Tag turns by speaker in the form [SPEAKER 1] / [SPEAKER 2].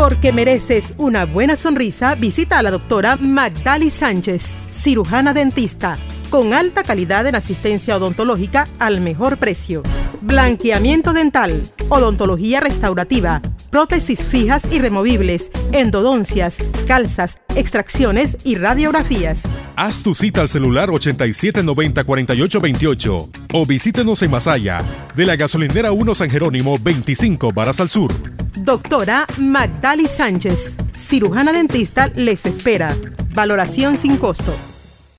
[SPEAKER 1] Porque mereces una buena sonrisa, visita a la doctora Magdali Sánchez, cirujana dentista, con alta calidad en asistencia odontológica al mejor precio. Blanqueamiento dental, odontología restaurativa, prótesis fijas y removibles, endodoncias, calzas, extracciones y radiografías.
[SPEAKER 2] Haz tu cita al celular 8790-4828 o visítenos en Masaya, de la gasolinera 1 San Jerónimo 25 Varas al Sur.
[SPEAKER 1] Doctora Magdali Sánchez, cirujana dentista, les espera. Valoración sin costo.